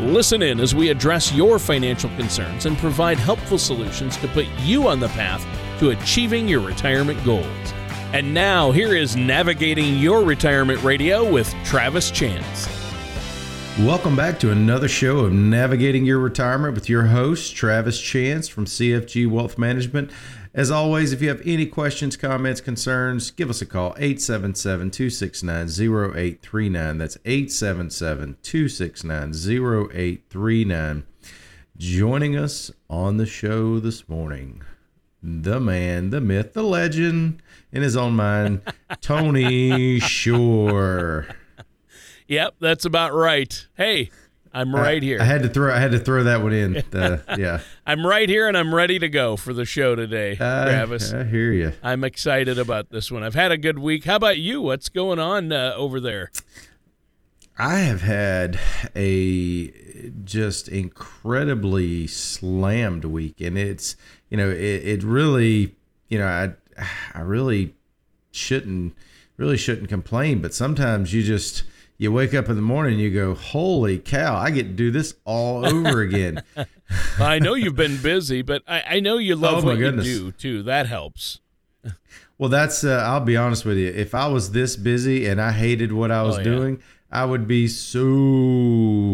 Listen in as we address your financial concerns and provide helpful solutions to put you on the path to achieving your retirement goals. And now, here is Navigating Your Retirement Radio with Travis Chance. Welcome back to another show of Navigating Your Retirement with your host, Travis Chance from CFG Wealth Management. As always, if you have any questions, comments, concerns, give us a call 877 269 0839. That's 877 269 0839. Joining us on the show this morning, the man, the myth, the legend in his own mind, Tony Shore. Yep, that's about right. Hey, I'm right here. I had to throw I had to throw that one in. Uh, yeah. I'm right here and I'm ready to go for the show today, Uh, Travis. I hear you. I'm excited about this one. I've had a good week. How about you? What's going on uh, over there? I have had a just incredibly slammed week, and it's you know it, it really you know I I really shouldn't really shouldn't complain, but sometimes you just you wake up in the morning and you go, holy cow, I get to do this all over again. I know you've been busy, but I, I know you love Oh, what goodness. you do too. That helps. Well, that's uh, I'll be honest with you. If I was this busy and I hated what I was Oh, yeah. doing, I would be so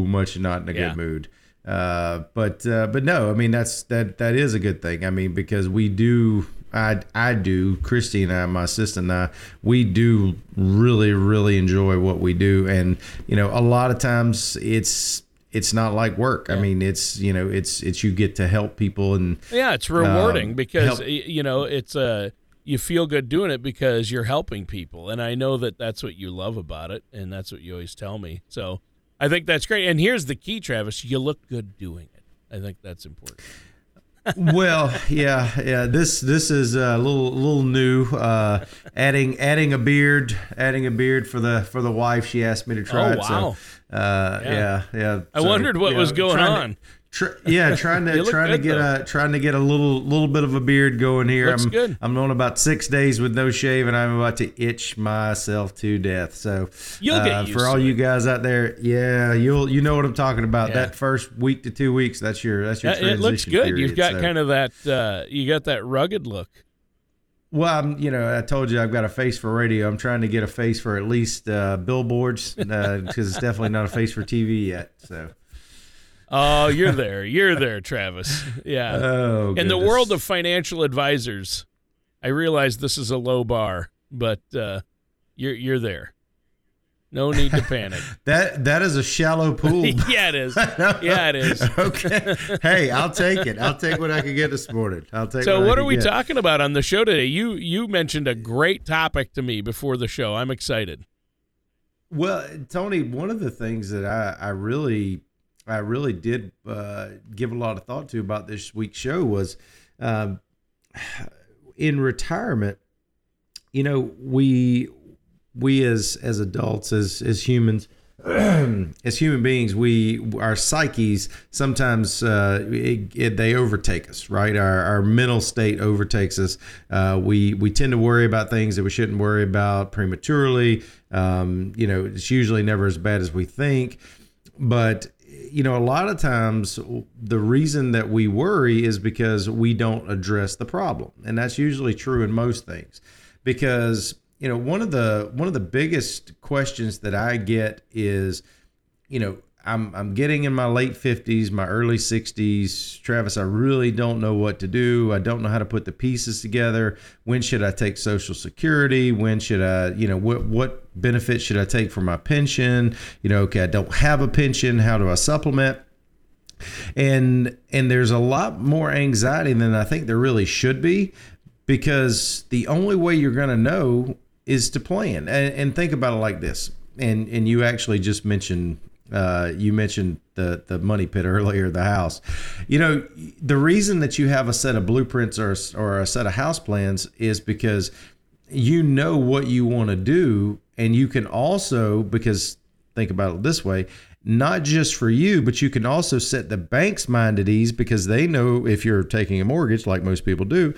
much not in a Yeah. good mood. Uh, but uh, but no, I mean that's that that is a good thing. I mean because we do. I, I do. Christy and I, my assistant and I, we do really, really enjoy what we do. And, you know, a lot of times it's, it's not like work. I mean, it's, you know, it's, it's, you get to help people and, Yeah, it's rewarding Um, because help- you know it's uh, you feel good doing it because you're helping people, and I know that that's what you love about it, and that's what you always tell me. So I think that's great. And here's the key, Travis: you look good doing it. I think that's important. Well, yeah, yeah. This this is a little little new. Uh, adding adding a beard, adding a beard for the for the wife. She asked me to try Oh, it. wow. So, uh, yeah, yeah. I So, wondered what was going trying to- on. Tr- yeah, trying to trying to get though. a trying to get a little little bit of a beard going here. Looks I'm good. I'm on about six days with no shave, and I'm about to itch myself to death. So uh, for all you guys out there, yeah, you'll you know what I'm talking about. Yeah. That first week to two weeks, that's your that's your Uh, it looks good. period, You've got so. kind of that. Uh, you got that rugged look. Well, I'm, you know, I told you I've got a face for radio. I'm trying to get a face for at least uh, billboards because it's definitely not a face for TV yet. So, Oh, you're there. You're there, Travis. Yeah. oh, In the world of financial advisors, I realize this is a low bar, but uh, you're you're there. No need to panic. that that is a shallow pool. yeah, it is. Yeah, it is. okay. Hey, I'll take it. I'll take what I can get this morning. I'll take. So, what, what are we get. talking about on the show today? You you mentioned a great topic to me before the show. I'm excited. Well, Tony, one of the things that I, I really, I really did uh, give a lot of thought to about this week's show was, um, in retirement, you know, we, we as as adults, as as humans, as human beings, we our psyches sometimes uh, it, it, they overtake us, right? Our, our mental state overtakes us. Uh, we we tend to worry about things that we shouldn't worry about prematurely. Um, you know, it's usually never as bad as we think, but you know, a lot of times the reason that we worry is because we don't address the problem, and that's usually true in most things, because you know one of the one of the biggest questions that I get is, you know, I'm I'm getting in my late 50s, my early 60s, Travis, I really don't know what to do. I don't know how to put the pieces together. When should I take social security? When should I, you know, what what benefits should I take for my pension? You know, okay, I don't have a pension, how do I supplement? and and there's a lot more anxiety than I think there really should be because the only way you're going to know is to plan and, and think about it like this and and you actually just mentioned Uh, you mentioned the the money pit earlier, the house. You know, the reason that you have a set of blueprints or or a set of house plans is because you know what you want to do, and you can also because think about it this way not just for you, but you can also set the bank's mind at ease because they know if you're taking a mortgage, like most people do,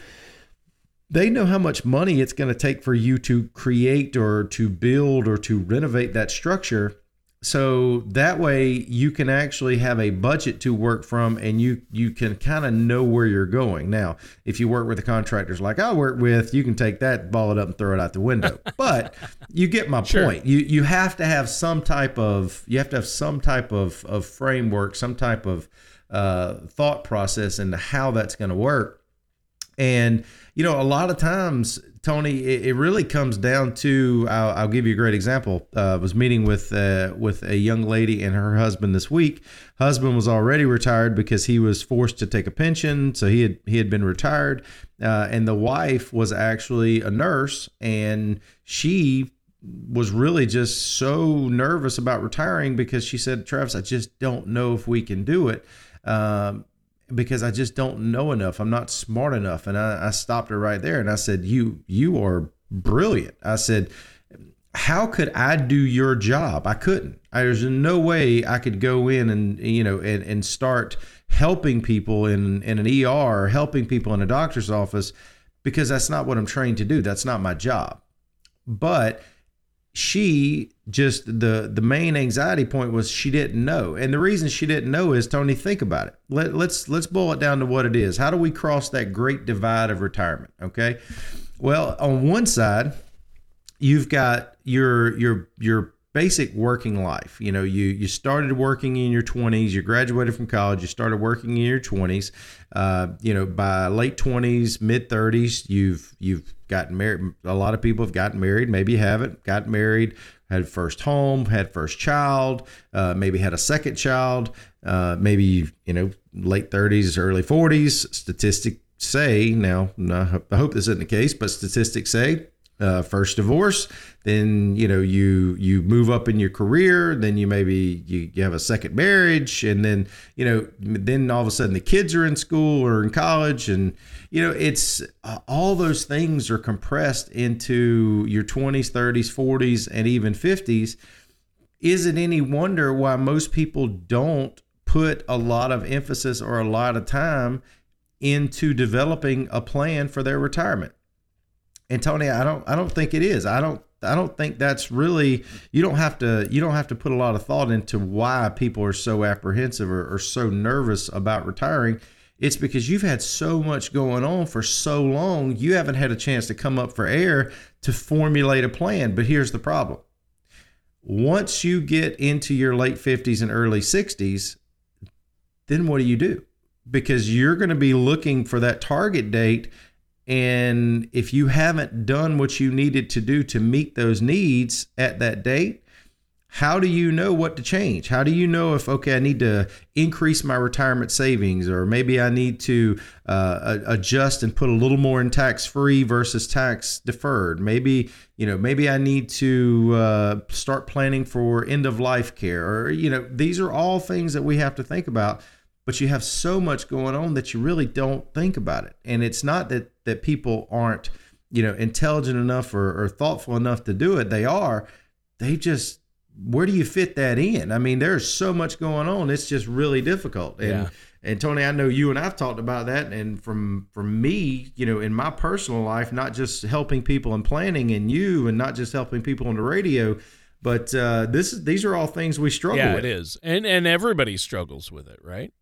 they know how much money it's going to take for you to create or to build or to renovate that structure so that way you can actually have a budget to work from and you you can kind of know where you're going. Now if you work with the contractors like i work with you can take that ball it up and throw it out the window. But you get my sure. point. You you have to have some type of you have to have some type of of framework some type of uh, thought process into how that's going to work. And you know, a lot of times, Tony, it, it really comes down to. I'll, I'll, give you a great example. Uh, I was meeting with uh, with a young lady and her husband this week. Husband was already retired because he was forced to take a pension, so he had he had been retired, uh, and the wife was actually a nurse, and she was really just so nervous about retiring because she said, Travis, I just don't know if we can do it. Um, because I just don't know enough. I'm not smart enough. And I, I stopped her right there and I said, You you are brilliant. I said, How could I do your job? I couldn't. There's no way I could go in and you know and, and start helping people in, in an ER, or helping people in a doctor's office, because that's not what I'm trained to do. That's not my job. But she just the the main anxiety point was she didn't know. And the reason she didn't know is tony think about it. Let, let's let's boil it down to what it is. How do we cross that great divide of retirement okay? Well on one side you've got your your your basic working life. You know, you you started working in your 20s, you graduated from college, you started working in your 20s. Uh, you know, by late 20s, mid 30s, you've you've gotten married. A lot of people have gotten married. Maybe you haven't. Got married, had first home, had first child, uh, maybe had a second child. Uh, maybe you know, late 30s, early 40s. Statistics say now, I hope this isn't the case, but statistics say uh, first divorce then you know you you move up in your career then you maybe you, you have a second marriage and then you know then all of a sudden the kids are in school or in college and you know it's uh, all those things are compressed into your 20s 30s 40s and even 50s is it any wonder why most people don't put a lot of emphasis or a lot of time into developing a plan for their retirement and Tony, I don't I don't think it is. I don't I don't think that's really you don't have to you don't have to put a lot of thought into why people are so apprehensive or, or so nervous about retiring. It's because you've had so much going on for so long, you haven't had a chance to come up for air to formulate a plan. But here's the problem. Once you get into your late 50s and early 60s, then what do you do? Because you're going to be looking for that target date and if you haven't done what you needed to do to meet those needs at that date, how do you know what to change? How do you know if, okay, I need to increase my retirement savings, or maybe I need to uh, adjust and put a little more in tax free versus tax deferred? Maybe, you know, maybe I need to uh, start planning for end of life care, or, you know, these are all things that we have to think about but you have so much going on that you really don't think about it. And it's not that that people aren't, you know, intelligent enough or, or thoughtful enough to do it. They are. They just where do you fit that in? I mean, there's so much going on. It's just really difficult. And yeah. and Tony, I know you and I've talked about that. And from from me, you know, in my personal life, not just helping people and planning, and you, and not just helping people on the radio, but uh, this these are all things we struggle yeah, with. it is, and and everybody struggles with it, right?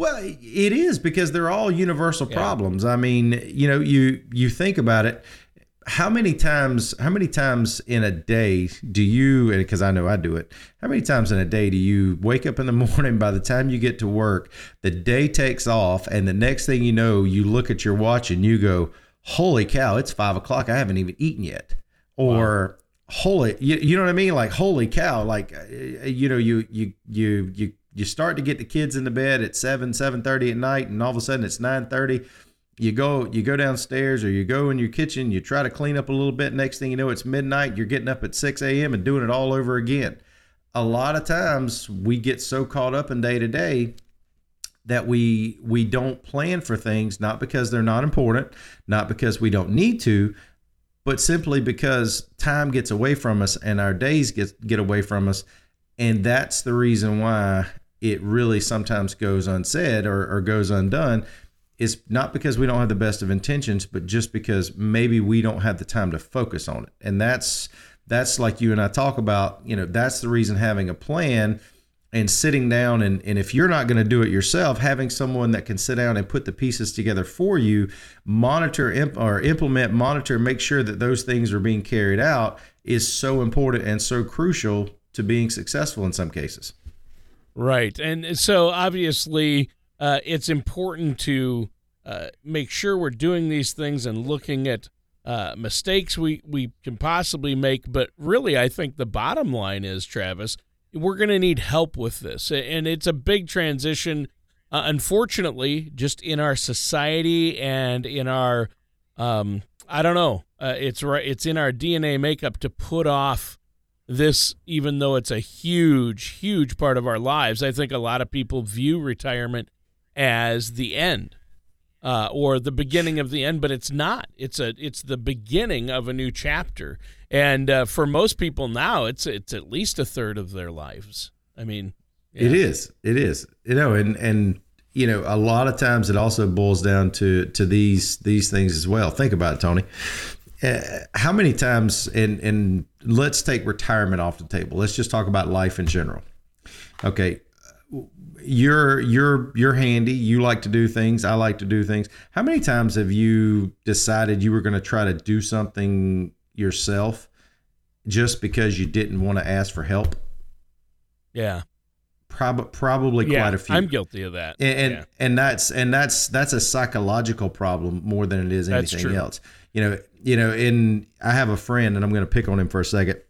Well, it is because they're all universal yeah. problems. I mean, you know, you you think about it. How many times? How many times in a day do you? And because I know I do it. How many times in a day do you wake up in the morning? By the time you get to work, the day takes off, and the next thing you know, you look at your watch and you go, "Holy cow! It's five o'clock. I haven't even eaten yet." Or wow holy you, you know what i mean like holy cow like uh, you know you you you you you start to get the kids in the bed at 7 7.30 at night and all of a sudden it's 9.30 you go you go downstairs or you go in your kitchen you try to clean up a little bit next thing you know it's midnight you're getting up at 6 a.m and doing it all over again. A lot of times we get so caught up in day to day that we we don't plan for things not because they're not important, not because we don't need to, but simply because time gets away from us and our days get get away from us, and that's the reason why it really sometimes goes unsaid or, or goes undone is not because we don't have the best of intentions, but just because maybe we don't have the time to focus on it. And that's that's like you and I talk about, you know, that's the reason having a plan and sitting down and, and if you're not going to do it yourself having someone that can sit down and put the pieces together for you monitor imp, or implement monitor make sure that those things are being carried out is so important and so crucial to being successful in some cases right and so obviously uh, it's important to uh, make sure we're doing these things and looking at uh, mistakes we, we can possibly make. But really, I think the bottom line is, Travis, we're going to need help with this. And it's a big transition, uh, unfortunately, just in our society and in our, um, I don't know, uh, it's it's in our DNA makeup to put off this, even though it's a huge, huge part of our lives. I think a lot of people view retirement as the end uh, or the beginning of the end, but it's not. It's a it's the beginning of a new chapter, and uh, for most people now, it's it's at least a third of their lives. I mean, yeah. it is, it is, you know, and and you know, a lot of times it also boils down to to these these things as well. Think about it, Tony. Uh, how many times and and let's take retirement off the table. Let's just talk about life in general. Okay, you're you're you're handy. You like to do things. I like to do things. How many times have you decided you were going to try to do something yourself just because you didn't want to ask for help? Yeah. Prob- probably yeah, quite a few. I'm guilty of that. And and, yeah. and that's and that's that's a psychological problem more than it is anything else. You know, you know, in I have a friend and I'm going to pick on him for a second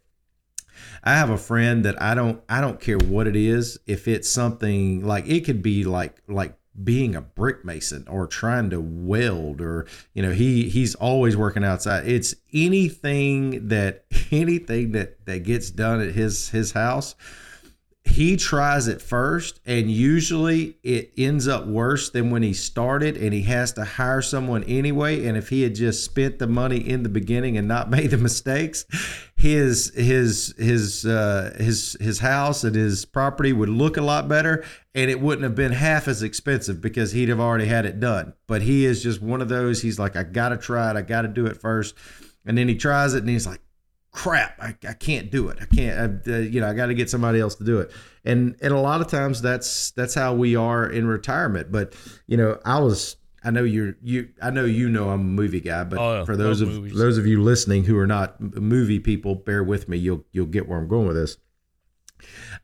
I have a friend that I don't I don't care what it is. If it's something like it could be like like being a brick mason or trying to weld or you know he he's always working outside it's anything that anything that that gets done at his his house he tries it first and usually it ends up worse than when he started and he has to hire someone anyway and if he had just spent the money in the beginning and not made the mistakes his his his uh, his his house and his property would look a lot better and it wouldn't have been half as expensive because he'd have already had it done. But he is just one of those he's like I got to try it. I got to do it first. And then he tries it and he's like crap. I, I can't do it. I can't I, uh, you know i got to get somebody else to do it. And and a lot of times that's that's how we are in retirement. But you know i was i know you're you i know you know i'm a movie guy but oh, for those of movies. those of you listening who are not movie people bear with me. You'll you'll get where i'm going with this.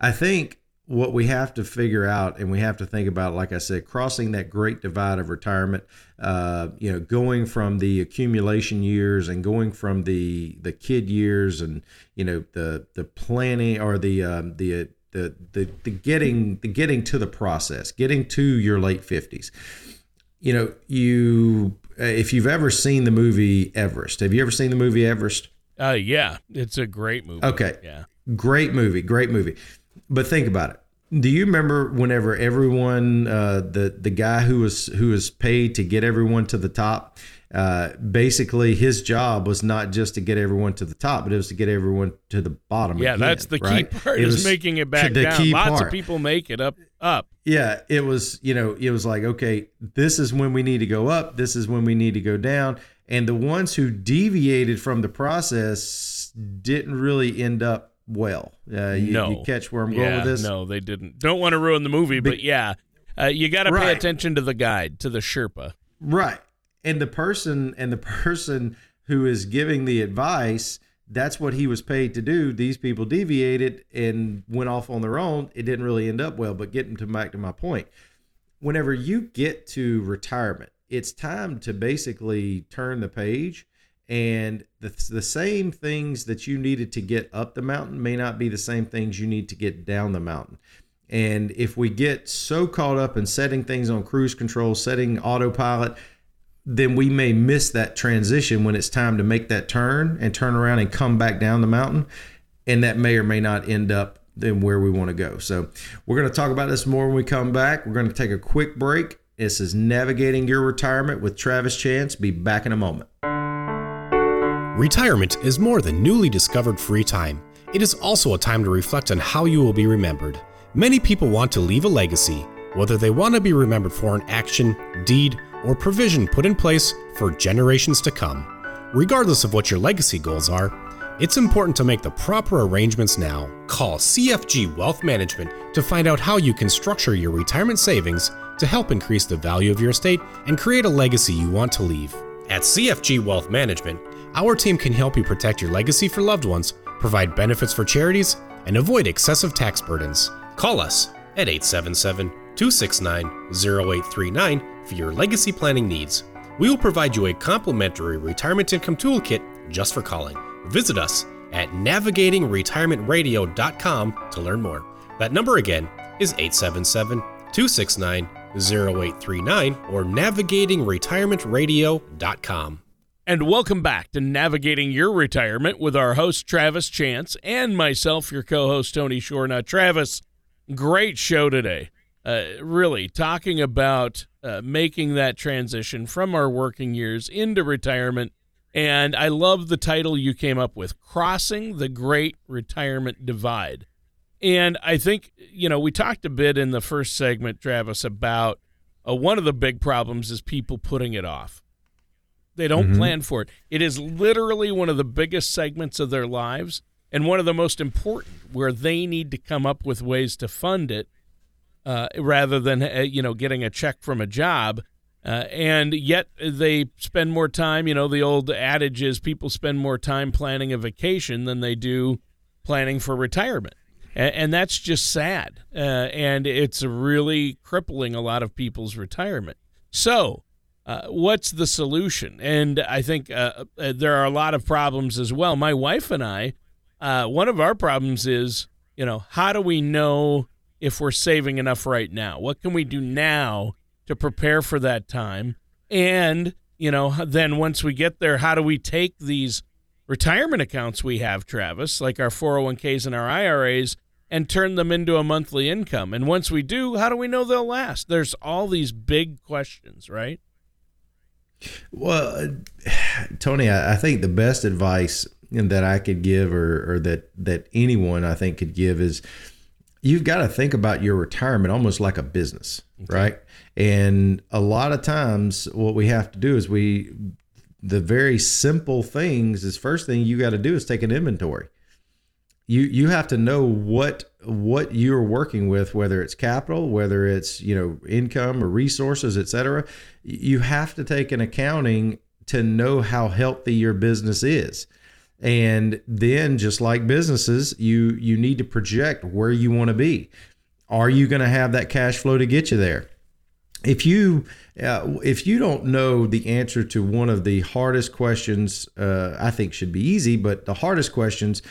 I think what we have to figure out and we have to think about like i said crossing that great divide of retirement uh, you know going from the accumulation years and going from the the kid years and you know the the planning or the um, the the the the getting the getting to the process getting to your late 50s you know you if you've ever seen the movie everest have you ever seen the movie everest? Uh yeah it's a great movie. Okay. Yeah. Great movie great movie but think about it. Do you remember whenever everyone, uh, the the guy who was who was paid to get everyone to the top, uh, basically his job was not just to get everyone to the top, but it was to get everyone to the bottom. Yeah, again, that's the right? key part. It is making it back down. Lots part. of people make it up up. Yeah, it was. You know, it was like okay, this is when we need to go up. This is when we need to go down. And the ones who deviated from the process didn't really end up well. Uh, you, no. you catch where I'm going with this? No, they didn't. Don't want to ruin the movie, but yeah, uh, you got to right. pay attention to the guide, to the Sherpa. Right. And the person and the person who is giving the advice, that's what he was paid to do. These people deviated and went off on their own. It didn't really end up well. But getting to back to my point, whenever you get to retirement, it's time to basically turn the page and the, the same things that you needed to get up the mountain may not be the same things you need to get down the mountain and if we get so caught up in setting things on cruise control setting autopilot then we may miss that transition when it's time to make that turn and turn around and come back down the mountain and that may or may not end up then where we want to go. So we're going to talk about this more when we come back. We're going to take a quick break. This is Navigating Your Retirement with Travis Chance. Be back in a moment. Retirement is more than newly discovered free time. It is also a time to reflect on how you will be remembered. Many people want to leave a legacy, whether they want to be remembered for an action, deed, or provision put in place for generations to come. Regardless of what your legacy goals are, it's important to make the proper arrangements now. Call CFG Wealth Management to find out how you can structure your retirement savings to help increase the value of your estate and create a legacy you want to leave. At CFG Wealth Management, our team can help you protect your legacy for loved ones, provide benefits for charities, and avoid excessive tax burdens. Call us at 877 269 0839 for your legacy planning needs. We will provide you a complimentary retirement income toolkit just for calling. Visit us at navigatingretirementradio.com to learn more. That number again is 877 269 0839 or navigatingretirementradio.com. And welcome back to Navigating Your Retirement with our host, Travis Chance, and myself, your co host, Tony Shore. Now, Travis, great show today. Uh, really, talking about uh, making that transition from our working years into retirement. And I love the title you came up with Crossing the Great Retirement Divide. And I think, you know, we talked a bit in the first segment, Travis, about uh, one of the big problems is people putting it off they don't mm-hmm. plan for it. It is literally one of the biggest segments of their lives and one of the most important where they need to come up with ways to fund it uh, rather than uh, you know getting a check from a job. Uh, and yet they spend more time. You know, the old adage is people spend more time planning a vacation than they do planning for retirement. And, and that's just sad. Uh, and it's really crippling a lot of people's retirement. So, uh, what's the solution? And I think uh, uh, there are a lot of problems as well. My wife and I, uh, one of our problems is, you know, how do we know if we're saving enough right now? What can we do now to prepare for that time? And, you know, then once we get there, how do we take these retirement accounts we have, Travis, like our 401ks and our IRAs, and turn them into a monthly income? And once we do, how do we know they'll last? There's all these big questions, right? Well, Tony, I, think the best advice that I could give, or, or that that anyone I think could give, is you've got to think about your retirement almost like a business, okay. right? And a lot of times, what we have to do is we the very simple things is first thing you got to do is take an inventory. You you have to know what what you're working with, whether it's capital, whether it's you know income or resources, et cetera, you have to take an accounting to know how healthy your business is. And then, just like businesses, you you need to project where you want to be. Are you going to have that cash flow to get you there? If you uh, if you don't know the answer to one of the hardest questions, uh, I think should be easy, but the hardest questions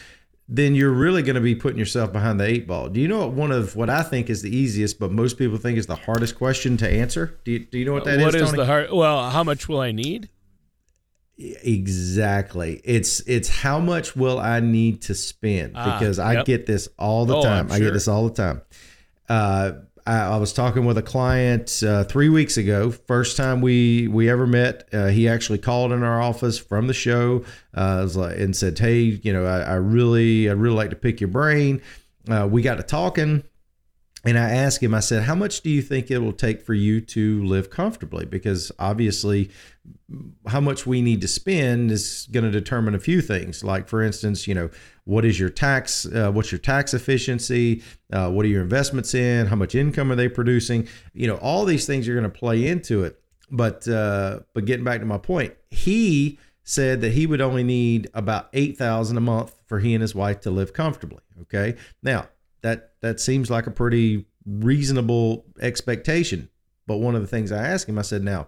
then you're really going to be putting yourself behind the eight ball. Do you know what one of what I think is the easiest, but most people think is the hardest question to answer? Do you, do you know what that what is? What is the hard? Well, how much will I need? Exactly. It's it's how much will I need to spend ah, because I get this all the oh, time. Sure. I get this all the time. Uh, I, I was talking with a client uh, three weeks ago. First time we we ever met. Uh, he actually called in our office from the show uh, and said, "Hey, you know, I, I really I really like to pick your brain." Uh, we got to talking. And I asked him, I said, How much do you think it will take for you to live comfortably? Because obviously, how much we need to spend is going to determine a few things. Like, for instance, you know, what is your tax? Uh, what's your tax efficiency? Uh, what are your investments in? How much income are they producing? You know, all these things are going to play into it. But, uh, but getting back to my point, he said that he would only need about 8000 a month for he and his wife to live comfortably. Okay. Now, that that seems like a pretty reasonable expectation. But one of the things I asked him, I said, now,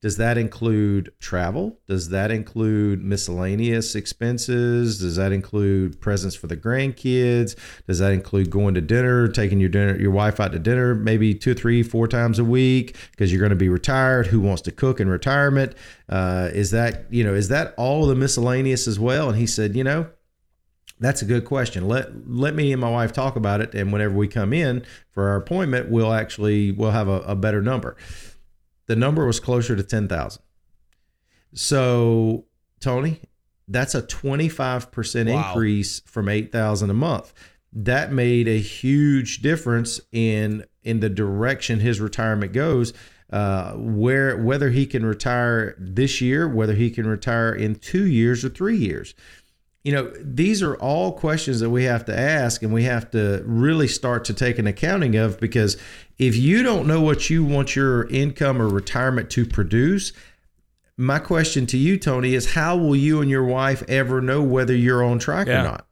does that include travel? Does that include miscellaneous expenses? Does that include presents for the grandkids? Does that include going to dinner, taking your dinner, your wife out to dinner, maybe two, three, four times a week because you're going to be retired? Who wants to cook in retirement? Uh, is that you know is that all the miscellaneous as well? And he said, you know, That's a good question. Let let me and my wife talk about it, and whenever we come in for our appointment, we'll actually we'll have a, a better number. The number was closer to ten thousand. So Tony, that's a twenty five percent increase from eight thousand a month. That made a huge difference in in the direction his retirement goes. Uh, where whether he can retire this year, whether he can retire in two years or three years you know, these are all questions that we have to ask and we have to really start to take an accounting of because if you don't know what you want your income or retirement to produce, my question to you, Tony, is how will you and your wife ever know whether you're on track Yeah. or not?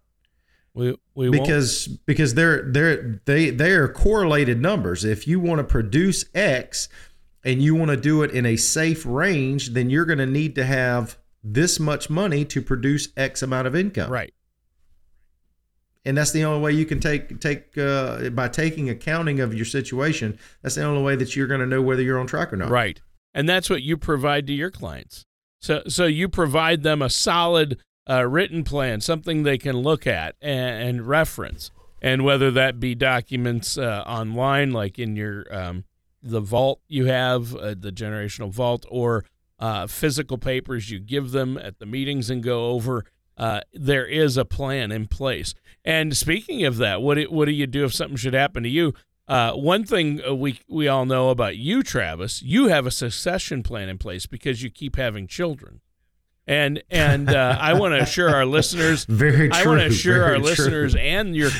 We we won't- Because because they're they're they they are correlated numbers. If you want to produce X and you want to do it in a safe range, then you're going to need to have this much money to produce X amount of income right. and that's the only way you can take take uh, by taking accounting of your situation. That's the only way that you're going to know whether you're on track or not. Right. And that's what you provide to your clients. So so you provide them a solid uh, written plan, something they can look at and, and reference. And whether that be documents uh, online, like in your um, the vault you have, uh, the generational vault, or uh, physical papers you give them at the meetings and go over. Uh, there is a plan in place. And speaking of that, what do, what do you do if something should happen to you? Uh, one thing uh, we we all know about you, Travis, you have a succession plan in place because you keep having children, and and uh, I want to assure our listeners, Very true. I want to assure our true. listeners and your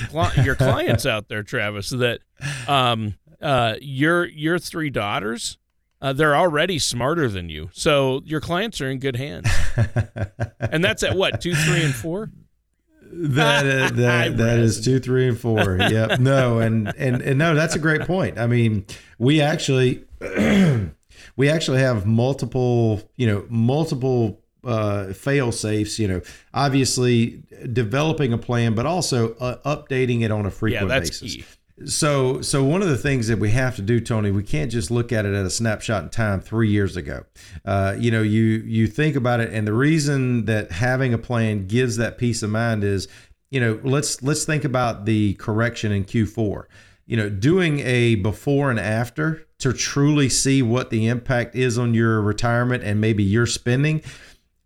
your clients out there, Travis, that um, uh, your your three daughters, uh, they're already smarter than you, so your clients are in good hands. and that's at what two, three, and four. that uh, that, that is two, three, and four. Yep. No, and and and no, that's a great point. I mean, we actually we actually have multiple, you know, multiple uh, fail safes. You know, obviously developing a plan, but also uh, updating it on a Yeah, frequent that's basis. key. So, so one of the things that we have to do, Tony, we can't just look at it at a snapshot in time three years ago. Uh, you know, you you think about it, and the reason that having a plan gives that peace of mind is, you know, let's let's think about the correction in Q4. You know, doing a before and after to truly see what the impact is on your retirement and maybe your spending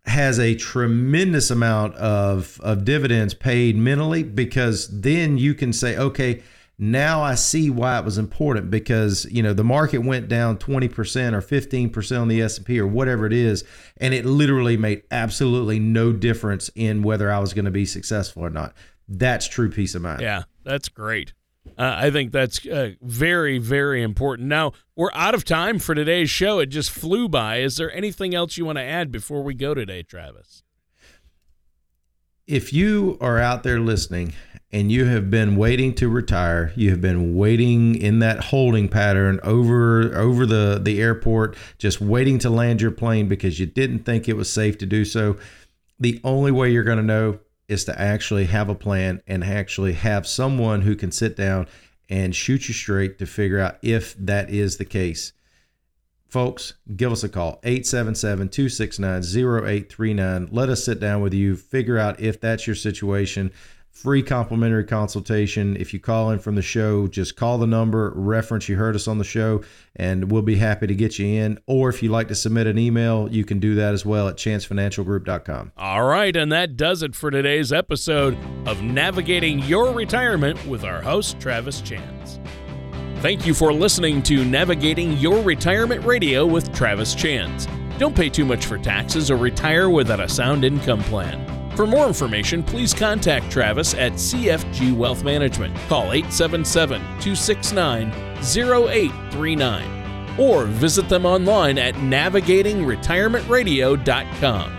has a tremendous amount of of dividends paid mentally because then you can say, okay, now I see why it was important because you know the market went down 20% or 15% on the S&P or whatever it is and it literally made absolutely no difference in whether I was going to be successful or not. That's true peace of mind. Yeah, that's great. Uh, I think that's uh, very, very important. Now, we're out of time for today's show. It just flew by. Is there anything else you want to add before we go today, Travis? if you are out there listening and you have been waiting to retire, you have been waiting in that holding pattern over over the the airport, just waiting to land your plane because you didn't think it was safe to do so. The only way you're going to know is to actually have a plan and actually have someone who can sit down and shoot you straight to figure out if that is the case. Folks, give us a call 877 269 0839. Let us sit down with you, figure out if that's your situation. Free complimentary consultation. If you call in from the show, just call the number, reference you heard us on the show, and we'll be happy to get you in. Or if you'd like to submit an email, you can do that as well at chancefinancialgroup.com. All right, and that does it for today's episode of Navigating Your Retirement with our host, Travis Chance. Thank you for listening to Navigating Your Retirement Radio with Travis Chance. Don't pay too much for taxes or retire without a sound income plan. For more information, please contact Travis at CFG Wealth Management. Call 877 269 0839 or visit them online at navigatingretirementradio.com.